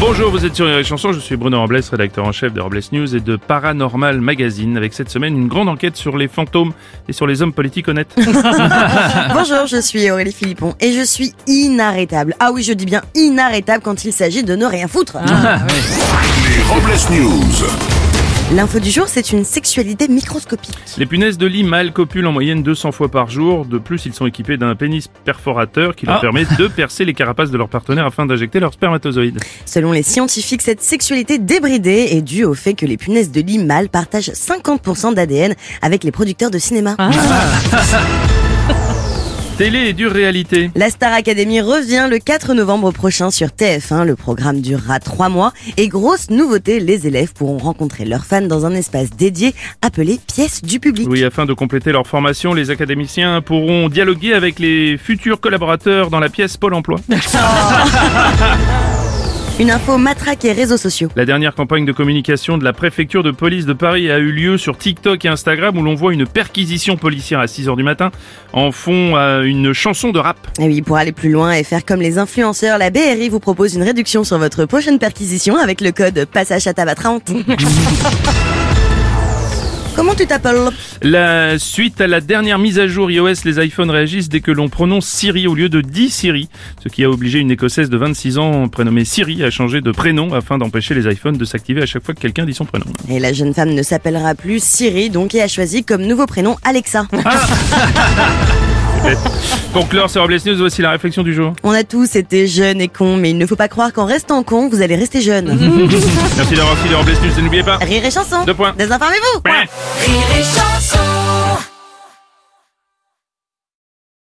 Bonjour, vous êtes sur les chansons, je suis Bruno Robles, rédacteur en chef de Robles News et de Paranormal Magazine, avec cette semaine une grande enquête sur les fantômes et sur les hommes politiques honnêtes. Bonjour, je suis Aurélie Philippon et je suis inarrêtable. Ah oui, je dis bien inarrêtable quand il s'agit de ne rien foutre. Les Robles News. L'info du jour, c'est une sexualité microscopique. les punaises de lit mâles copulent en moyenne 200 fois par jour. De plus, ils sont équipés d'un pénis perforateur qui leur permet de percer les carapaces de leur partenaire afin d'injecter leurs spermatozoïdes. Selon les scientifiques, cette sexualité débridée est due au fait que les punaises de lit mâles partagent 50% d'ADN avec les producteurs de cinéma. Télé et dure réalité. La Star Academy revient le 4 novembre prochain sur TF1. Le programme durera trois mois. Et grosse nouveauté, les élèves pourront rencontrer leurs fans dans un espace dédié appelé pièce du public. Oui, afin de compléter leur formation, les académiciens pourront dialoguer avec les futurs collaborateurs dans la pièce Pôle emploi. Une info matraque et réseaux sociaux. La dernière campagne de communication de la préfecture de police de Paris a eu lieu sur TikTok et Instagram où l'on voit une perquisition policière à 6h du matin en fond à une chanson de rap. Et oui, pour aller plus loin et faire comme les influenceurs, la BRI vous propose une réduction sur votre prochaine perquisition avec le code passage à tabac 30. Comment tu t'appelles La suite à la dernière mise à jour iOS, les iPhones réagissent dès que l'on prononce Siri au lieu de 10 Siri, ce qui a obligé une écossaise de 26 ans prénommée Siri à changer de prénom afin d'empêcher les iPhones de s'activer à chaque fois que quelqu'un dit son prénom. Et la jeune femme ne s'appellera plus Siri, donc et a choisi comme nouveau prénom Alexa. Pour clore sur Robles News, voici la réflexion du jour. On a tous été jeunes et cons, mais il ne faut pas croire qu'en restant con, vous allez rester jeune. Merci d'avoir suivi les Robles News et n'oubliez pas... Rire et chanson. Deux points. Désinformez-vous. Ouais. Rire et chanson